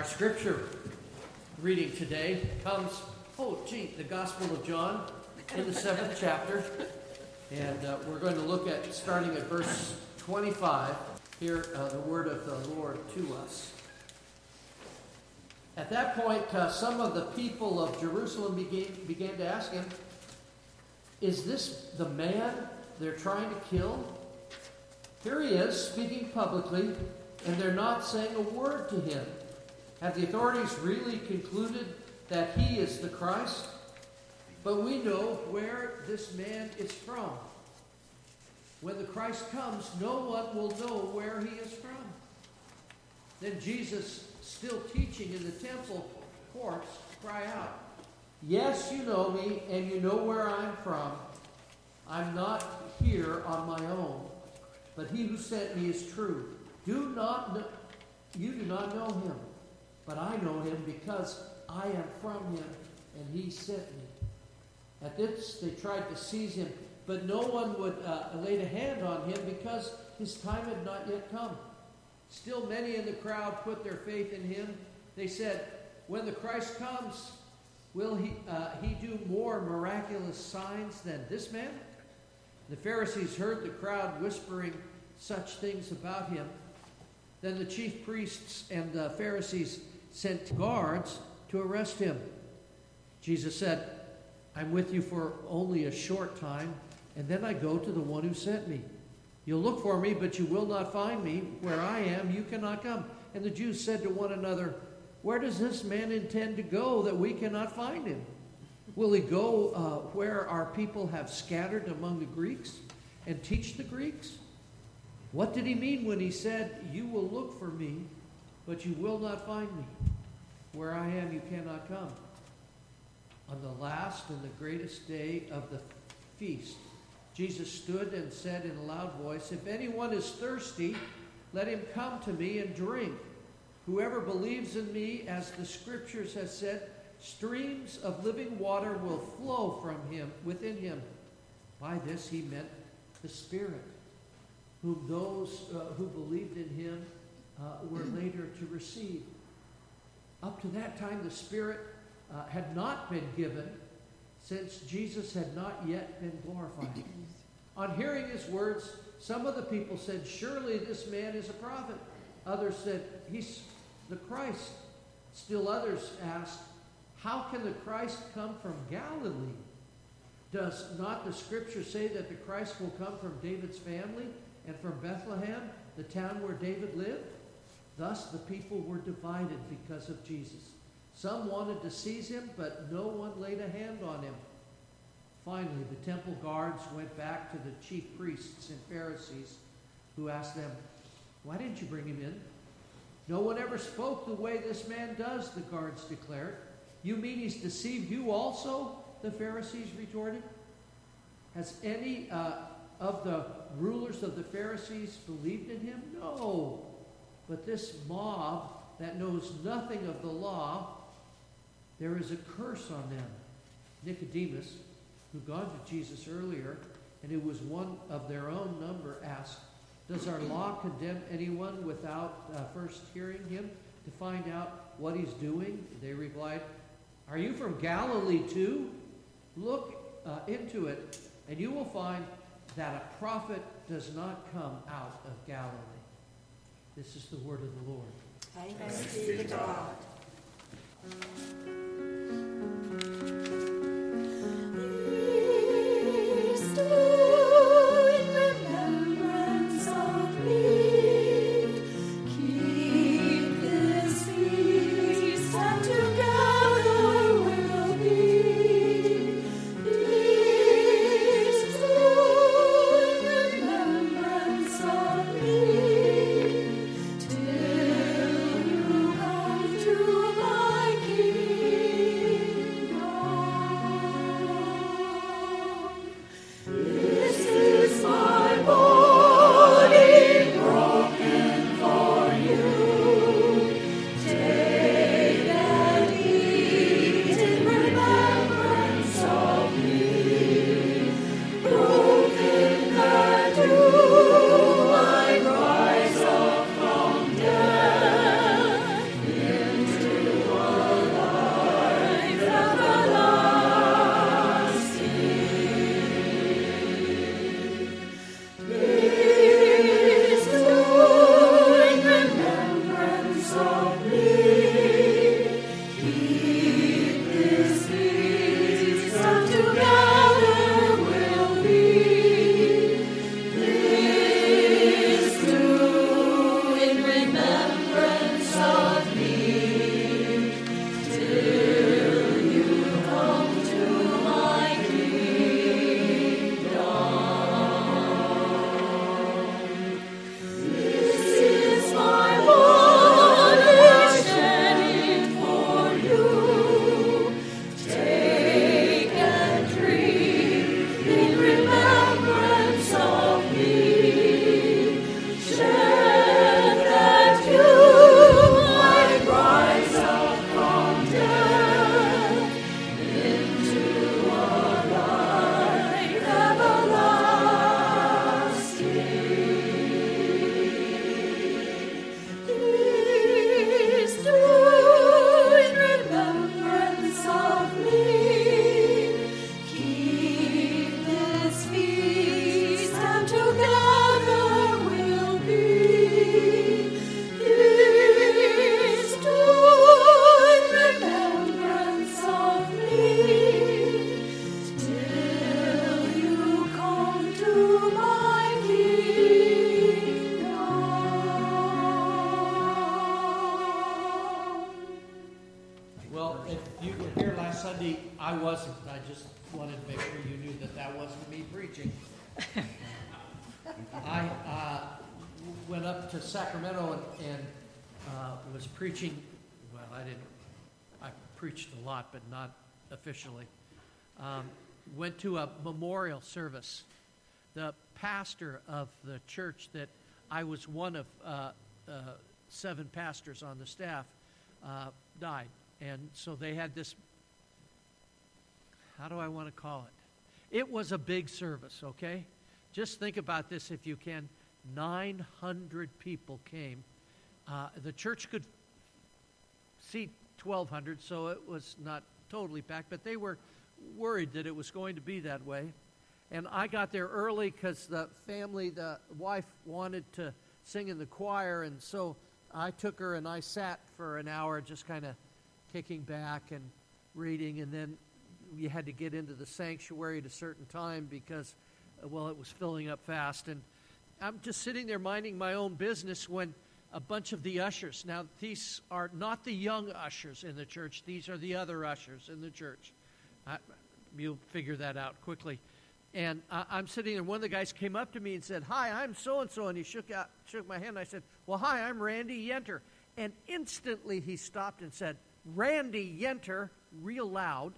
Our scripture reading today comes, oh, gee, the Gospel of John in the seventh chapter. And uh, we're going to look at, starting at verse 25, hear uh, the word of the Lord to us. At that point, uh, some of the people of Jerusalem began, began to ask him, Is this the man they're trying to kill? Here he is, speaking publicly, and they're not saying a word to him. Have the authorities really concluded that he is the Christ? But we know where this man is from. When the Christ comes, no one will know where he is from. Then Jesus, still teaching in the temple courts, cry out, Yes, you know me, and you know where I'm from. I'm not here on my own, but he who sent me is true. Do not know, you do not know him, but I know him because I am from him, and he sent me. At this, they tried to seize him, but no one would uh, lay a hand on him because his time had not yet come. Still, many in the crowd put their faith in him. They said, When the Christ comes, will he, uh, he do more miraculous signs than this man? The Pharisees heard the crowd whispering such things about him. Then the chief priests and the Pharisees sent guards to arrest him. Jesus said, I'm with you for only a short time, and then I go to the one who sent me. You'll look for me, but you will not find me. Where I am, you cannot come. And the Jews said to one another, Where does this man intend to go that we cannot find him? Will he go uh, where our people have scattered among the Greeks and teach the Greeks? What did he mean when he said, You will look for me, but you will not find me? Where I am, you cannot come. On the last and the greatest day of the feast, Jesus stood and said in a loud voice, If anyone is thirsty, let him come to me and drink. Whoever believes in me, as the scriptures have said, streams of living water will flow from him within him. By this he meant the Spirit, whom those uh, who believed in him uh, were later to receive. Up to that time, the Spirit uh, had not been given since Jesus had not yet been glorified. On hearing his words, some of the people said, Surely this man is a prophet. Others said, He's the Christ. Still others asked, How can the Christ come from Galilee? Does not the scripture say that the Christ will come from David's family and from Bethlehem, the town where David lived? Thus the people were divided because of Jesus. Some wanted to seize him, but no one laid a hand on him. Finally, the temple guards went back to the chief priests and Pharisees, who asked them, Why didn't you bring him in? No one ever spoke the way this man does, the guards declared. You mean he's deceived you also? The Pharisees retorted. Has any uh, of the rulers of the Pharisees believed in him? No. But this mob that knows nothing of the law there is a curse on them. Nicodemus, who gone to Jesus earlier, and who was one of their own number, asked, Does our law condemn anyone without uh, first hearing him to find out what he's doing? They replied, Are you from Galilee too? Look uh, into it, and you will find that a prophet does not come out of Galilee. This is the word of the Lord. Thanks be to God. Officially. Um, went to a memorial service. The pastor of the church that I was one of uh, uh, seven pastors on the staff uh, died. And so they had this, how do I want to call it? It was a big service, okay? Just think about this if you can. 900 people came. Uh, the church could seat 1,200, so it was not totally packed, but they were worried that it was going to be that way. And I got there early because the family, the wife wanted to sing in the choir, and so I took her and I sat for an hour just kind of kicking back and reading, and then you had to get into the sanctuary at a certain time because, well, it was filling up fast. And I'm just sitting there minding my own business when a bunch of the ushers, now these are not the young ushers in the church, these are the other ushers in the church. I, you'll figure that out quickly. And I, I'm sitting there, one of the guys came up to me and said, Hi, I'm so and so. And he shook, out, shook my hand. I said, Well, hi, I'm Randy Yenter. And instantly he stopped and said, Randy Yenter, real loud,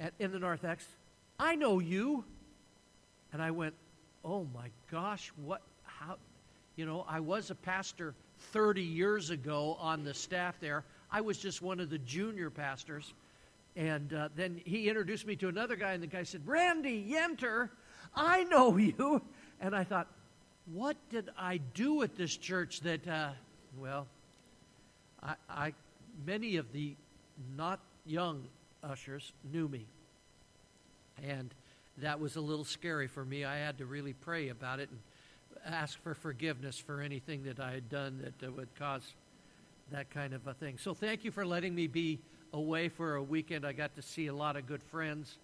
at, in the narthex, I know you. And I went, Oh my gosh, what, how, you know, I was a pastor 30 years ago on the staff there. I was just one of the junior pastors. And uh, then he introduced me to another guy, and the guy said, Randy Yenter, I know you. And I thought, what did I do at this church that, uh, well, I, I, many of the not young ushers knew me. And that was a little scary for me. I had to really pray about it and ask for forgiveness for anything that I had done that uh, would cause that kind of a thing. So thank you for letting me be away for a weekend. I got to see a lot of good friends,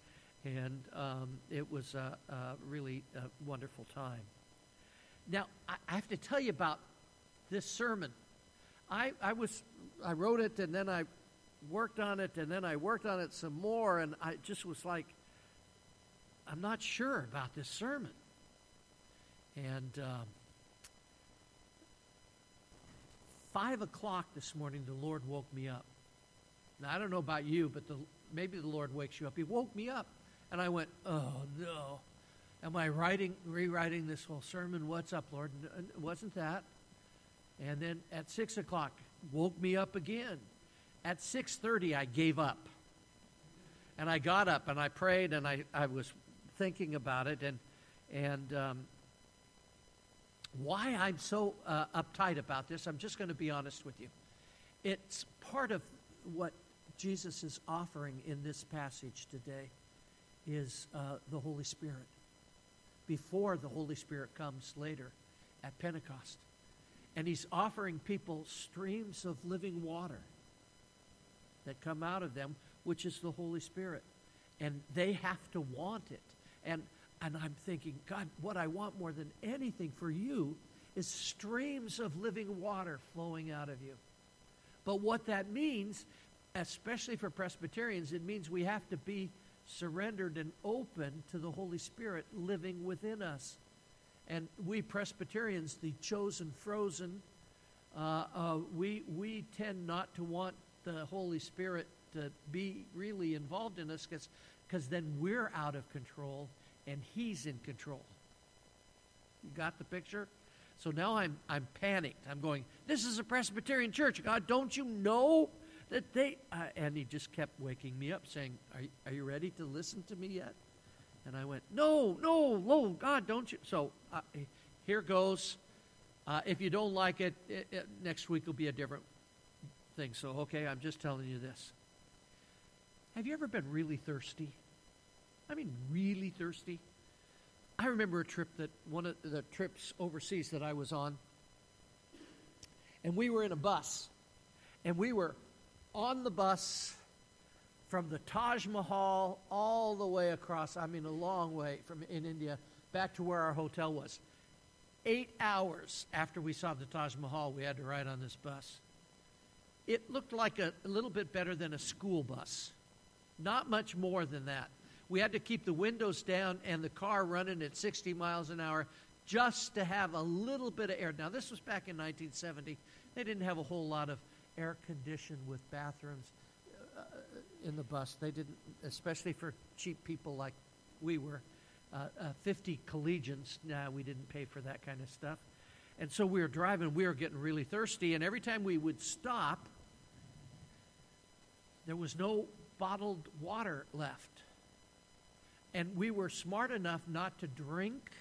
and um, it was a, a really a wonderful time. Now, I, have to tell you about this sermon. I, I was I wrote it and then I worked on it and then I worked on it some more and I just was like, I'm not sure about this sermon. And um, five o'clock this morning, the Lord woke me up. Now I don't know about you, but the, maybe the Lord wakes you up. He woke me up, and I went, "Oh no." Am I writing, rewriting this whole sermon? What's up, Lord? It wasn't that. And then at six o'clock, woke me up again. At six thirty, I gave up, and I got up and I prayed and I, I was thinking about it and and um, why I'm so uh, uptight about this. I'm just going to be honest with you. It's part of what Jesus is offering in this passage today is uh, the Holy Spirit. Before the Holy Spirit comes later at Pentecost. And he's offering people streams of living water that come out of them, which is the Holy Spirit. And they have to want it. And, and I'm thinking, God, what I want more than anything for you is streams of living water flowing out of you. But what that means, especially for Presbyterians, it means we have to be surrendered and open to the Holy Spirit living within us. And we Presbyterians, the chosen frozen, uh, uh, we, we tend not to want the Holy Spirit to be really involved in us because then we're out of control and He's in control. You got the picture? So now I'm, I'm panicked. I'm going, This is a Presbyterian church. God, don't you know that they. Uh, and He just kept waking me up, saying, are, are you ready to listen to me yet? And I went, No, no, no, God, don't you? So uh, here goes. Uh, if you don't like it, it, it, next week will be a different thing. So, okay, I'm just telling you this. Have you ever been really thirsty? I mean, really thirsty? I remember a trip that one of the trips overseas that I was on, and we were in a bus, and we were on the bus from the Taj Mahal all the way across, I mean, a long way from in India back to where our hotel was. Eight hours after we saw the Taj Mahal, we had to ride on this bus. it looked like a, a little bit better than a school bus. Not much more than that. We had to keep the windows down and the car running at 60 miles an hour just to have a little bit of air. Now, this was back in 1970. They didn't have a whole lot of air conditioned with bathrooms uh, in the bus. They didn't, especially for cheap people like we were. Uh, uh, 50 collegians, nah, we didn't pay for that kind of stuff. And so we were driving, we were getting really thirsty, and every time we would stop, there was no bottled water left. And we were smart enough not to drink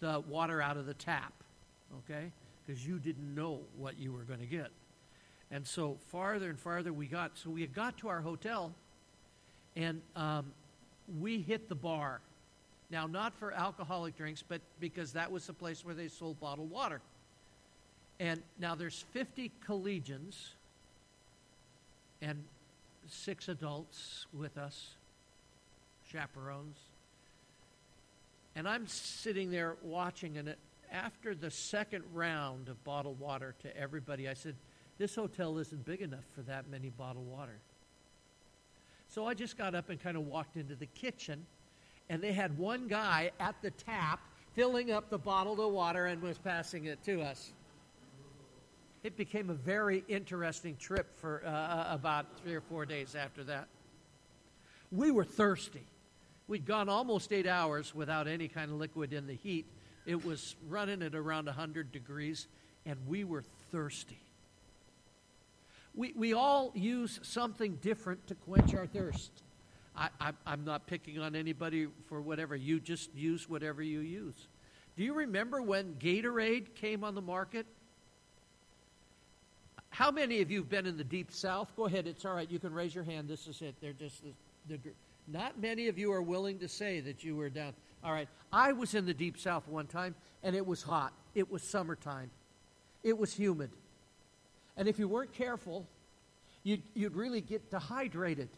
the water out of the tap, okay? Because you didn't know what you were going to get. And so farther and farther we got. So we had got to our hotel, and um, we hit the bar. Now, not for alcoholic drinks, but because that was the place where they sold bottled water. And now there's 50 collegians and six adults with us, chaperones. And I'm sitting there watching, and after the second round of bottled water to everybody, I said, This hotel isn't big enough for that many bottled water. So I just got up and kind of walked into the kitchen, and they had one guy at the tap filling up the bottle of water and was passing it to us. It became a very interesting trip for uh, uh about three or four days after that. We were thirsty. We'd gone almost eight hours without any kind of liquid in the heat. It was running at around 100 degrees, and we were thirsty. We, we all use something different to quench our thirst. I, I, I'm not picking on anybody for whatever. You just use whatever you use. Do you remember when Gatorade came on the market? How many of you have been in the deep south? Go ahead, it's all right. You can raise your hand. This is it. They're just the, the not many of you are willing to say that you were down. All right. I was in the deep south one time, and it was hot. It was summertime. It was humid. And if you weren't careful, you'd, you'd really get dehydrated.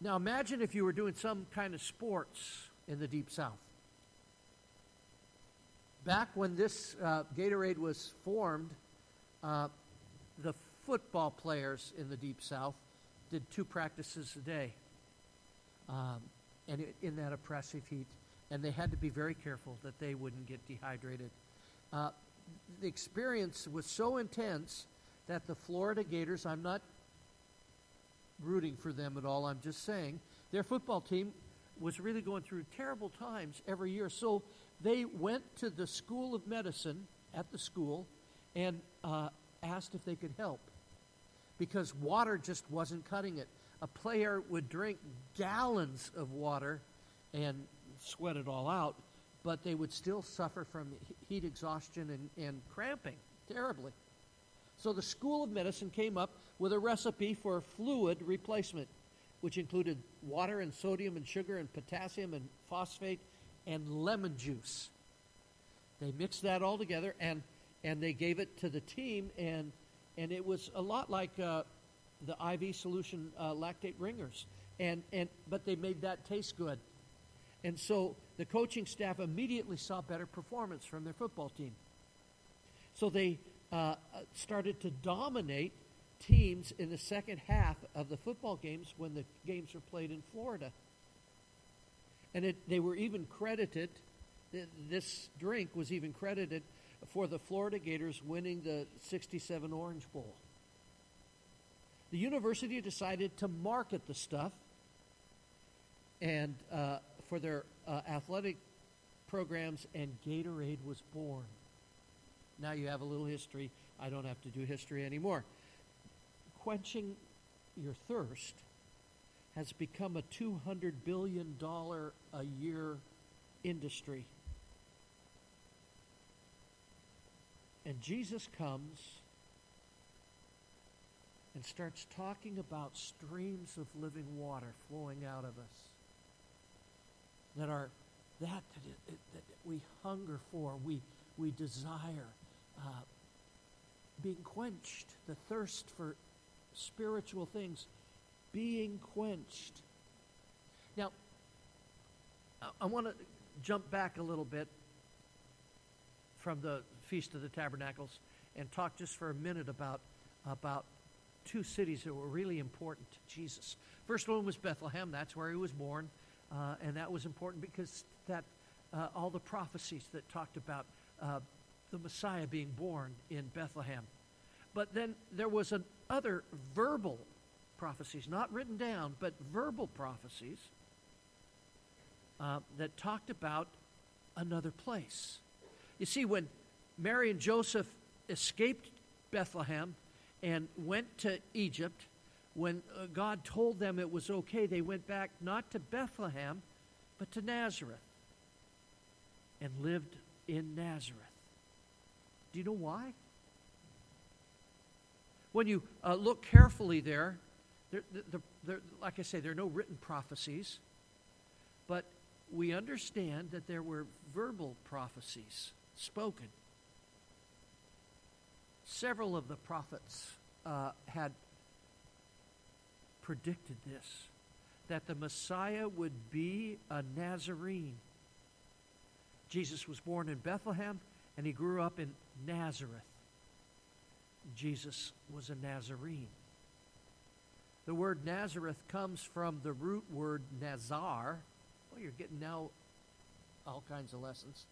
Now imagine if you were doing some kind of sports in the deep south. Back when this uh, Gatorade was formed, uh, the football players in the deep south did two practices a day um, and it, in that oppressive heat. And they had to be very careful that they wouldn't get dehydrated. Uh, the experience was so intense that the Florida Gators, I'm not rooting for them at all, I'm just saying, their football team was really going through terrible times every year. So they went to the School of Medicine at the school and uh, asked if they could help because water just wasn't cutting it a player would drink gallons of water and sweat it all out, but they would still suffer from heat exhaustion and, and cramping terribly. So the School of Medicine came up with a recipe for fluid replacement, which included water and sodium and sugar and potassium and phosphate and lemon juice. They mixed that all together and, and they gave it to the team, and, and it was a lot like uh, the IV solution uh, lactate Ringer's, and and but they made that taste good, and so the coaching staff immediately saw better performance from their football team. So they uh, started to dominate teams in the second half of the football games when the games were played in Florida. And it, they were even credited, this drink was even credited for the Florida Gators winning the 67 Orange Bowl the university decided to market the stuff and uh, for their uh, athletic programs, and Gatorade was born. Now you have a little history. I don't have to do history anymore. Quenching your thirst has become a $200 billion a year industry. And Jesus comes and starts talking about streams of living water flowing out of us that are that that, it, that we hunger for, we we desire, uh, being quenched, the thirst for spiritual things, being quenched. Now, I, I want to jump back a little bit from the Feast of the Tabernacles and talk just for a minute about about two cities that were really important to Jesus. First one was Bethlehem, that's where he was born, uh, and that was important because that uh, all the prophecies that talked about uh, the Messiah being born in Bethlehem. But then there was an other verbal prophecies, not written down, but verbal prophecies uh, that talked about another place. You see, when Mary and Joseph escaped Bethlehem and went to Egypt, when uh, God told them it was okay, they went back not to Bethlehem, but to Nazareth and lived in Nazareth. Do you know why? When you uh, look carefully there, there, there, there, like I say, there are no written prophecies, but we understand that there were verbal prophecies spoken. Several of the prophets uh, had predicted this that the Messiah would be a Nazarene. Jesus was born in Bethlehem and he grew up in Nazareth. Jesus was a Nazarene. The word Nazareth comes from the root word Nazar. Well, you're getting now all kinds of lessons.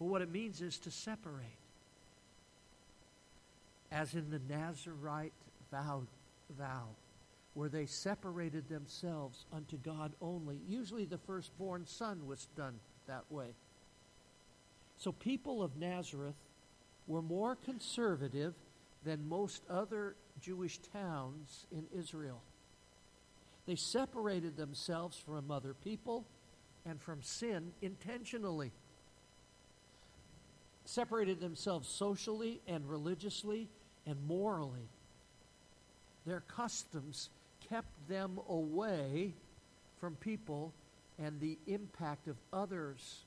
But what it means is to separate. As in the Nazarite vow, vow, where they separated themselves unto God only. Usually the firstborn son was done that way. So people of Nazareth were more conservative than most other Jewish towns in Israel. They separated themselves from other people and from sin intentionally. Separated themselves socially and religiously and morally. Their customs kept them away from people and the impact of others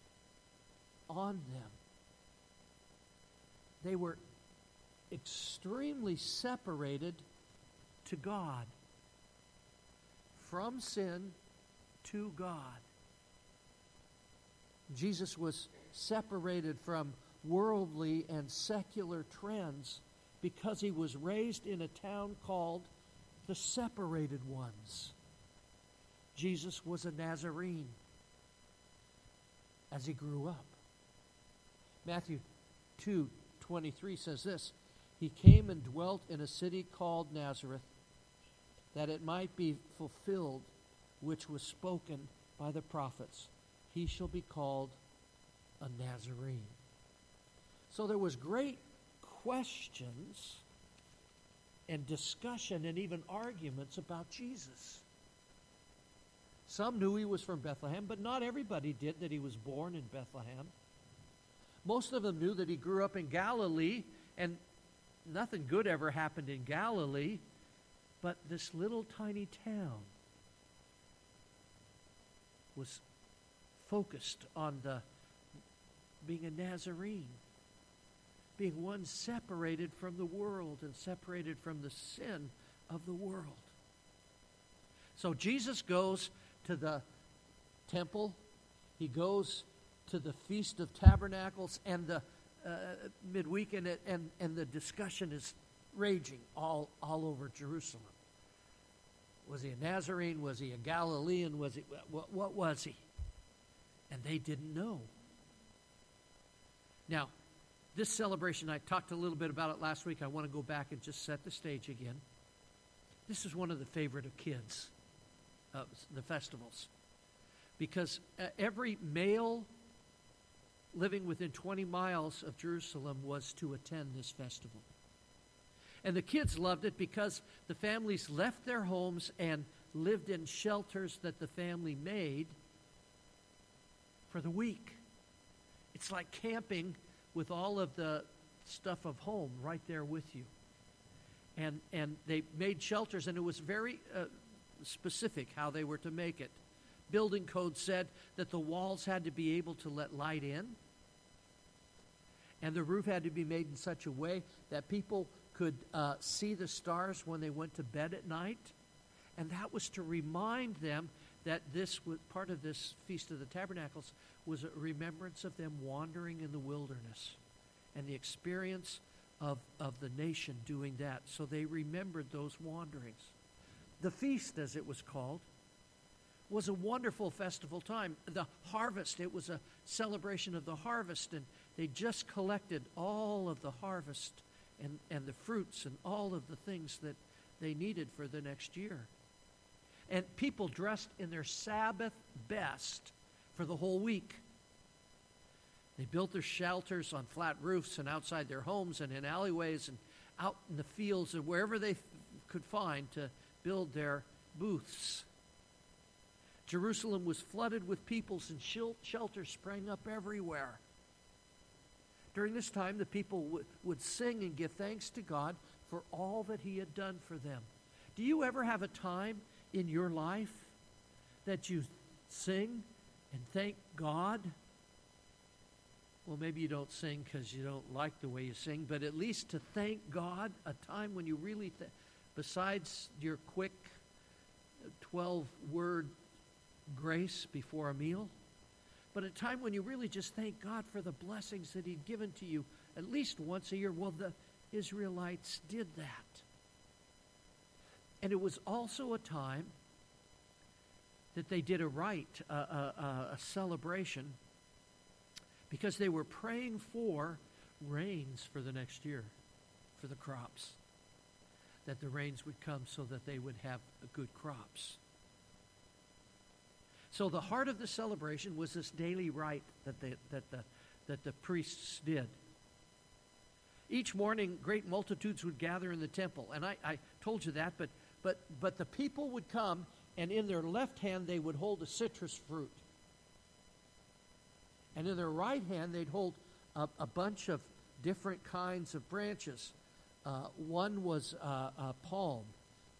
on them. They were extremely separated to God, from sin to God. Jesus was separated from worldly and secular trends because he was raised in a town called the separated ones. Jesus was a Nazarene as he grew up. Matthew 2 23 says this He came and dwelt in a city called Nazareth, that it might be fulfilled which was spoken by the prophets. He shall be called a Nazarene. So there was great questions and discussion and even arguments about Jesus. Some knew he was from Bethlehem, but not everybody did that he was born in Bethlehem. Most of them knew that he grew up in Galilee, and nothing good ever happened in Galilee, but this little tiny town was focused on the being a Nazarene, being one separated from the world and separated from the sin of the world. So Jesus goes to the temple, he goes to the Feast of Tabernacles and the uh, midweek, and, and, and the discussion is raging all, all over Jerusalem. Was he a Nazarene? Was he a Galilean? Was he, what, what was he? And they didn't know. Now, this celebration, I talked a little bit about it last week. I want to go back and just set the stage again. This is one of the favorite of kids, uh, the festivals. Because uh, every male living within 20 miles of Jerusalem was to attend this festival. And the kids loved it because the families left their homes and lived in shelters that the family made for the week. It's like camping with all of the stuff of home right there with you. And, and they made shelters, and it was very uh, specific how they were to make it. Building code said that the walls had to be able to let light in and the roof had to be made in such a way that people could uh, see the stars when they went to bed at night. And that was to remind them that this was part of this Feast of the Tabernacles was a remembrance of them wandering in the wilderness and the experience of, of the nation doing that. So they remembered those wanderings. The feast, as it was called, was a wonderful festival time. The harvest, it was a celebration of the harvest, and they just collected all of the harvest and, and the fruits and all of the things that they needed for the next year. And people dressed in their Sabbath best for the whole week. They built their shelters on flat roofs and outside their homes and in alleyways and out in the fields and wherever they could find to build their booths. Jerusalem was flooded with peoples and shelters sprang up everywhere. During this time, the people w- would sing and give thanks to God for all that He had done for them. Do you ever have a time in your life that you sing and thank God? Well, maybe you don't sing because you don't like the way you sing, but at least to thank God, a time when you really, th- besides your quick 12 word grace before a meal, but a time when you really just thank God for the blessings that He'd given to you at least once a year. Well, the Israelites did that. And it was also a time that they did a rite, a, a, a celebration, because they were praying for rains for the next year, for the crops, that the rains would come so that they would have good crops. So the heart of the celebration was this daily rite that, they, that, the, that the priests did. Each morning, great multitudes would gather in the temple. And I, I told you that, but, but, but the people would come, and in their left hand, they would hold a citrus fruit. And in their right hand, they'd hold a, a bunch of different kinds of branches. Uh, one was uh, a palm,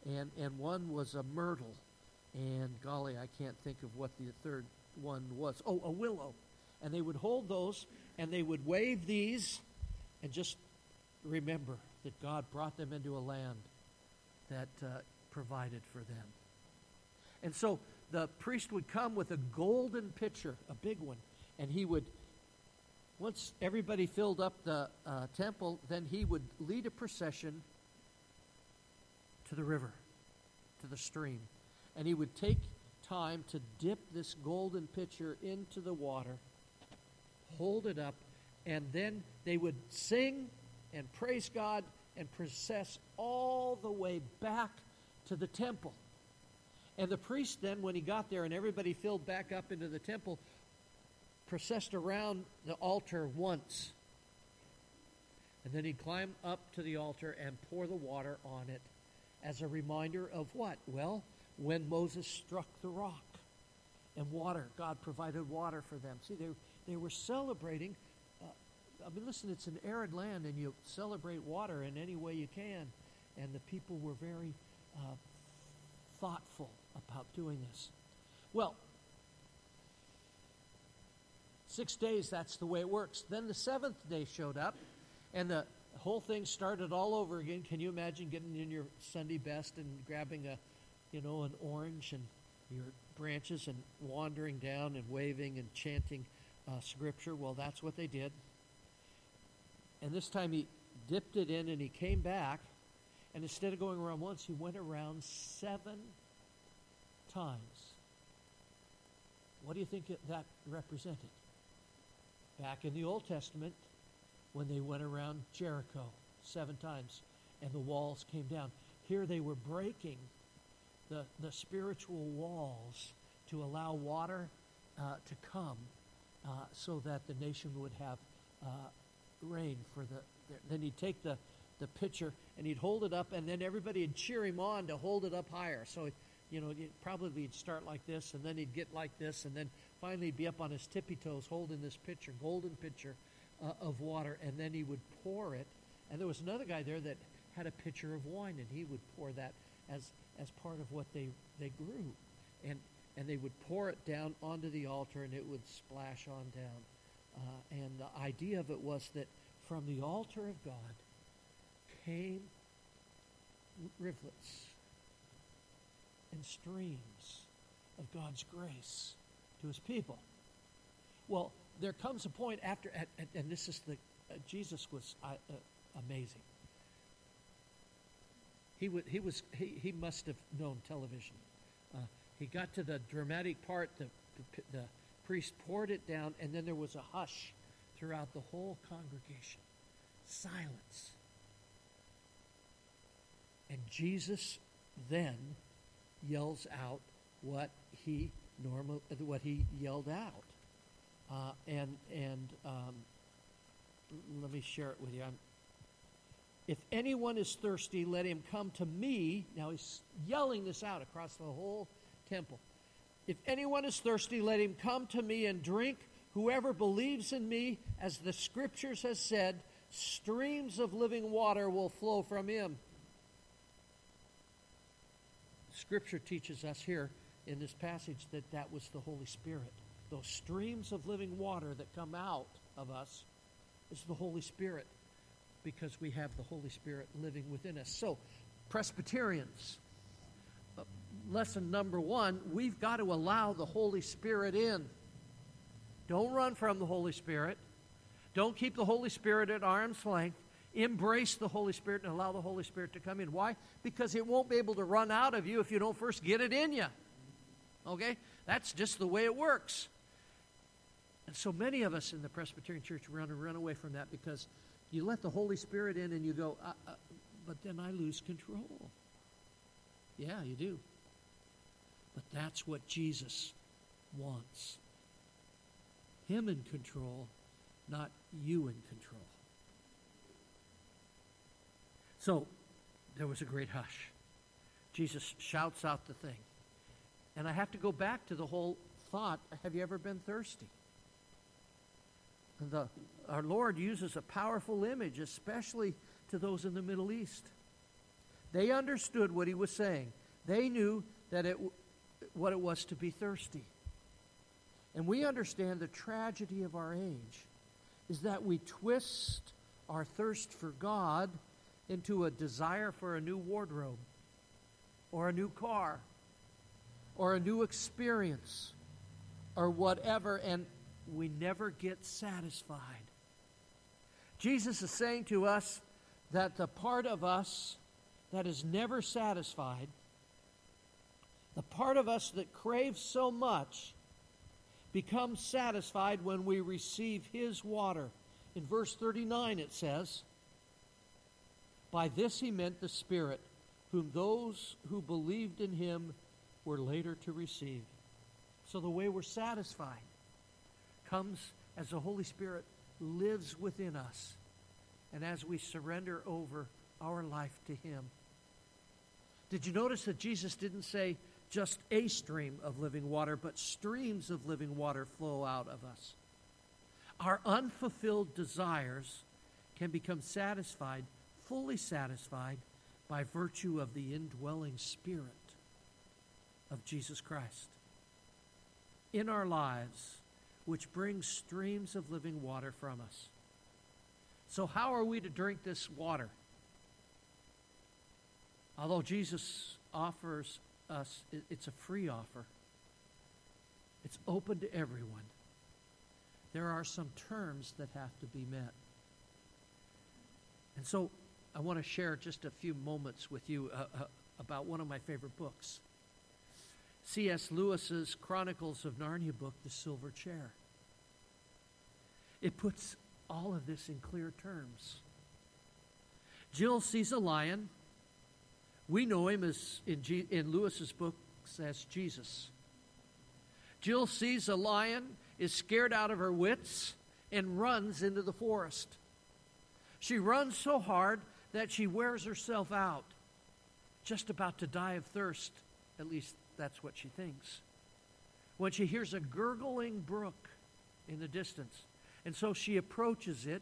and, and one was a myrtle and golly, I can't think of what the third one was. Oh, a willow. And they would hold those and they would wave these and just remember that God brought them into a land that uh, provided for them. And so the priest would come with a golden pitcher, a big one, and he would, once everybody filled up the uh, temple, then he would lead a procession to the river, to the stream and he would take time to dip this golden pitcher into the water, hold it up, and then they would sing and praise God and process all the way back to the temple. And the priest then, when he got there and everybody filled back up into the temple, processed around the altar once. And then he'd climb up to the altar and pour the water on it as a reminder of what? Well, when Moses struck the rock and water. God provided water for them. See, they, they were celebrating. Uh, I mean, listen, it's an arid land, and you celebrate water in any way you can. And the people were very uh, thoughtful about doing this. Well, six days, that's the way it works. Then the seventh day showed up, and the whole thing started all over again. Can you imagine getting in your Sunday best and grabbing a you know, an orange and your branches and wandering down and waving and chanting uh, scripture. Well, that's what they did. And this time he dipped it in and he came back. And instead of going around once, he went around seven times. What do you think that represented? Back in the Old Testament, when they went around Jericho seven times and the walls came down. Here they were breaking the, the spiritual walls to allow water uh, to come uh, so that the nation would have uh, rain for the, the, then he'd take the, the pitcher and he'd hold it up and then everybody would cheer him on to hold it up higher so you know probably he'd start like this and then he'd get like this and then finally he'd be up on his tippy toes holding this pitcher golden pitcher uh, of water and then he would pour it and there was another guy there that had a pitcher of wine and he would pour that as as part of what they, they grew. And, and they would pour it down onto the altar and it would splash on down. Uh, and the idea of it was that from the altar of God came rivulets and streams of God's grace to his people. Well, there comes a point after, and this is the, uh, Jesus was uh, amazing. He, would, he, was, he, he must have known television. Uh, he got to the dramatic part, the, the, the priest poured it down, and then there was a hush throughout the whole congregation. Silence. And Jesus then yells out what he normal what he yelled out. Uh, and and um, let me share it with you. I'm, if anyone is thirsty, let him come to me. Now he's yelling this out across the whole temple. If anyone is thirsty, let him come to me and drink. Whoever believes in me, as the scriptures has said, streams of living water will flow from him. Scripture teaches us here in this passage that that was the Holy Spirit. Those streams of living water that come out of us is the Holy Spirit because we have the Holy Spirit living within us. So, Presbyterians, uh, lesson number one we've got to allow the Holy Spirit in. Don't run from the Holy Spirit. Don't keep the Holy Spirit at arm's length. Embrace the Holy Spirit and allow the Holy Spirit to come in. Why? Because it won't be able to run out of you if you don't first get it in you. Okay? That's just the way it works. And so many of us in the Presbyterian Church run and run away from that because you let the Holy Spirit in and you go, uh, uh, but then I lose control. Yeah, you do. But that's what Jesus wants. Him in control, not you in control. So there was a great hush. Jesus shouts out the thing. And I have to go back to the whole thought have you ever been thirsty? The, our Lord uses a powerful image, especially to those in the Middle East. They understood what he was saying. They knew that it, what it was to be thirsty. And we understand the tragedy of our age is that we twist our thirst for God into a desire for a new wardrobe or a new car or a new experience or whatever, and we never get satisfied. Jesus is saying to us that the part of us that is never satisfied, the part of us that craves so much, becomes satisfied when we receive His water. In verse 39, it says, By this he meant the Spirit, whom those who believed in him were later to receive. So the way we're satisfied comes as the Holy Spirit lives within us and as we surrender over our life to Him. Did you notice that Jesus didn't say just a stream of living water, but streams of living water flow out of us? Our unfulfilled desires can become satisfied, fully satisfied, by virtue of the indwelling Spirit of Jesus Christ in our lives which brings streams of living water from us. So, how are we to drink this water? Although Jesus offers us, it's a free offer, it's open to everyone. There are some terms that have to be met. And so, I want to share just a few moments with you uh, uh, about one of my favorite books. C.S. Lewis's Chronicles of Narnia book, The Silver Chair. It puts all of this in clear terms. Jill sees a lion. We know him as in, G, in Lewis's books as Jesus. Jill sees a lion, is scared out of her wits, and runs into the forest. She runs so hard that she wears herself out, just about to die of thirst, at least that's what she thinks. When she hears a gurgling brook in the distance, and so she approaches it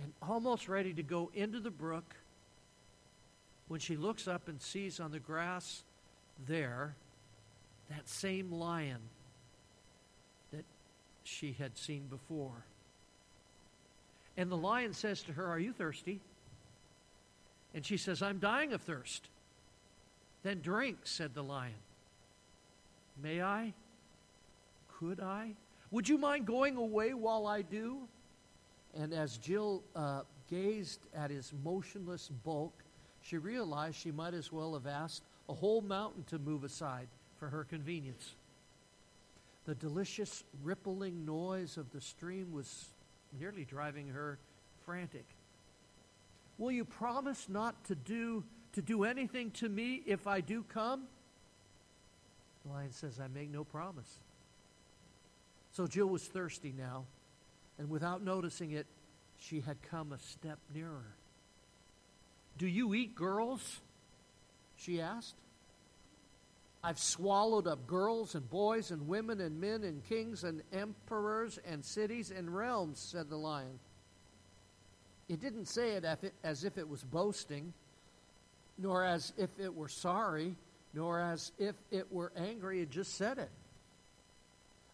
and almost ready to go into the brook when she looks up and sees on the grass there that same lion that she had seen before. And the lion says to her, Are you thirsty? And she says, I'm dying of thirst. Then drink, said the lion. May I? Could I? Would you mind going away while I do? And as Jill uh, gazed at his motionless bulk, she realized she might as well have asked a whole mountain to move aside for her convenience. The delicious rippling noise of the stream was nearly driving her frantic. Will you promise not to do to do anything to me if I do come? The lion says, I make no promise. So Jill was thirsty now, and without noticing it, she had come a step nearer. Do you eat girls? she asked. I've swallowed up girls and boys and women and men and kings and emperors and cities and realms, said the lion. It didn't say it as if it was boasting, nor as if it were sorry, nor as if it were angry. It just said it.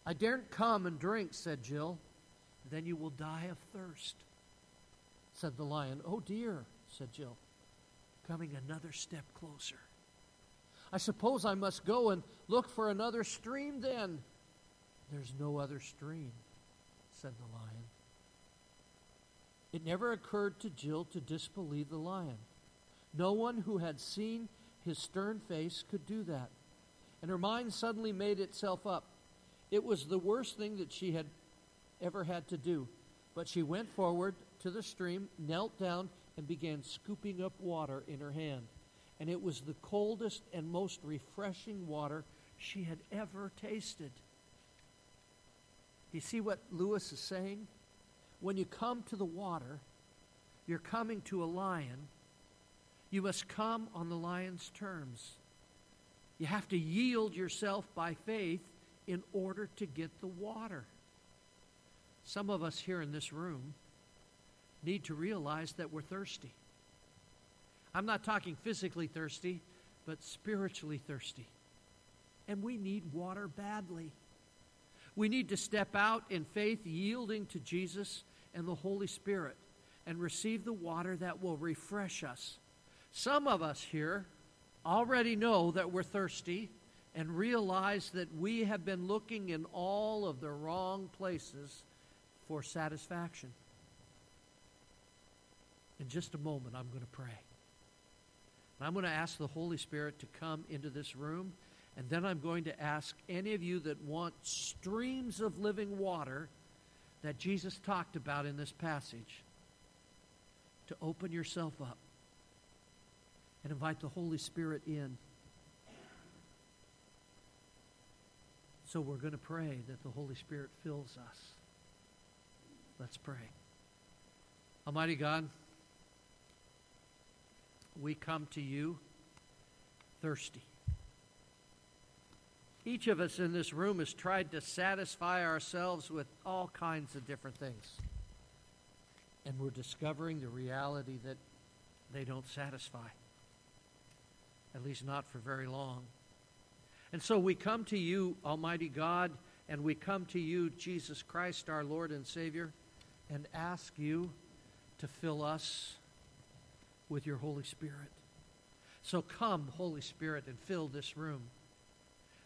I daren't come and drink, said Jill. Then you will die of thirst, said the lion. Oh dear, said Jill, coming another step closer. I suppose I must go and look for another stream then. There's no other stream, said the lion. It never occurred to Jill to disbelieve the lion. No one who had seen his stern face could do that. And her mind suddenly made itself up. It was the worst thing that she had ever had to do. But she went forward to the stream, knelt down, and began scooping up water in her hand. And it was the coldest and most refreshing water she had ever tasted. Do you see what Lewis is saying? When you come to the water, you're coming to a lion. You must come on the lion's terms. You have to yield yourself by faith in order to get the water. Some of us here in this room need to realize that we're thirsty. I'm not talking physically thirsty, but spiritually thirsty. And we need water badly. We need to step out in faith, yielding to Jesus and the Holy Spirit, and receive the water that will refresh us. Some of us here already know that we're thirsty and realize that we have been looking in all of the wrong places for satisfaction. In just a moment, I'm going to pray. And I'm going to ask the Holy Spirit to come into this room, and then I'm going to ask any of you that want streams of living water that Jesus talked about in this passage to open yourself up and invite the Holy Spirit in. So we're going to pray that the Holy Spirit fills us. Let's pray. Almighty God, we come to you thirsty. Each of us in this room has tried to satisfy ourselves with all kinds of different things. And we're discovering the reality that they don't satisfy, at least not for very long. And so we come to you, Almighty God, and we come to you, Jesus Christ, our Lord and Savior, and ask you to fill us with your Holy Spirit. So come, Holy Spirit, and fill this room.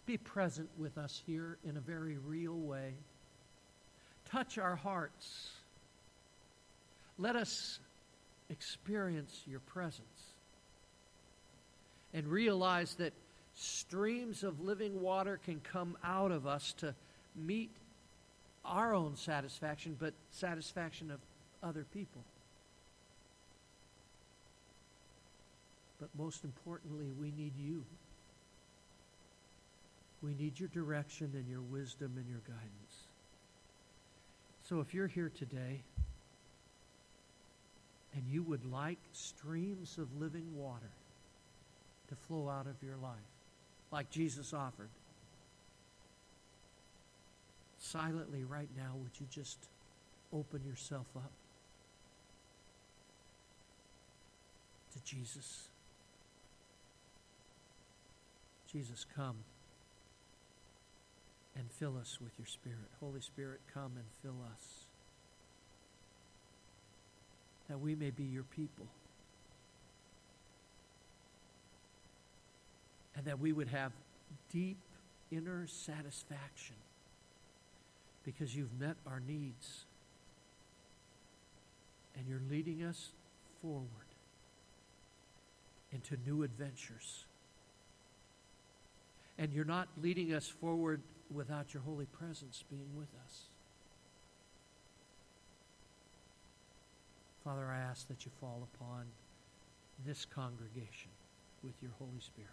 Be present with us here in a very real way. Touch our hearts. Let us experience your presence and realize that streams of living water can come out of us to meet our own satisfaction, but satisfaction of other people. But most importantly, we need you. We need your direction and your wisdom and your guidance. So if you're here today and you would like streams of living water to flow out of your life, like Jesus offered. Silently, right now, would you just open yourself up to Jesus? Jesus, come and fill us with your Spirit. Holy Spirit, come and fill us that we may be your people. and that we would have deep inner satisfaction because you've met our needs And you're leading us forward into new adventures. And you're not leading us forward without your holy presence being with us. Father, I ask that you fall upon this congregation with your Holy Spirit,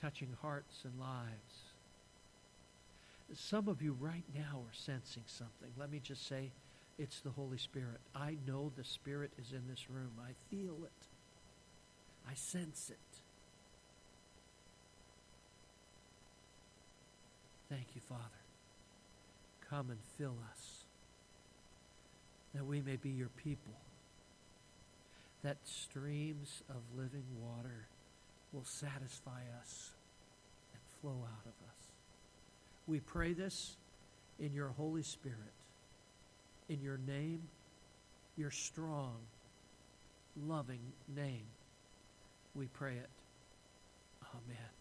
touching hearts and lives. Some of you right now are sensing something. Let me just say, it's the Holy Spirit. I know the Spirit is in this room. I feel it. I sense it. Thank you, Father. Come and fill us that we may be your people, that streams of living water will satisfy us and flow out of us. We pray this in your Holy Spirit, in your name, your strong, loving name. We pray it. Amen.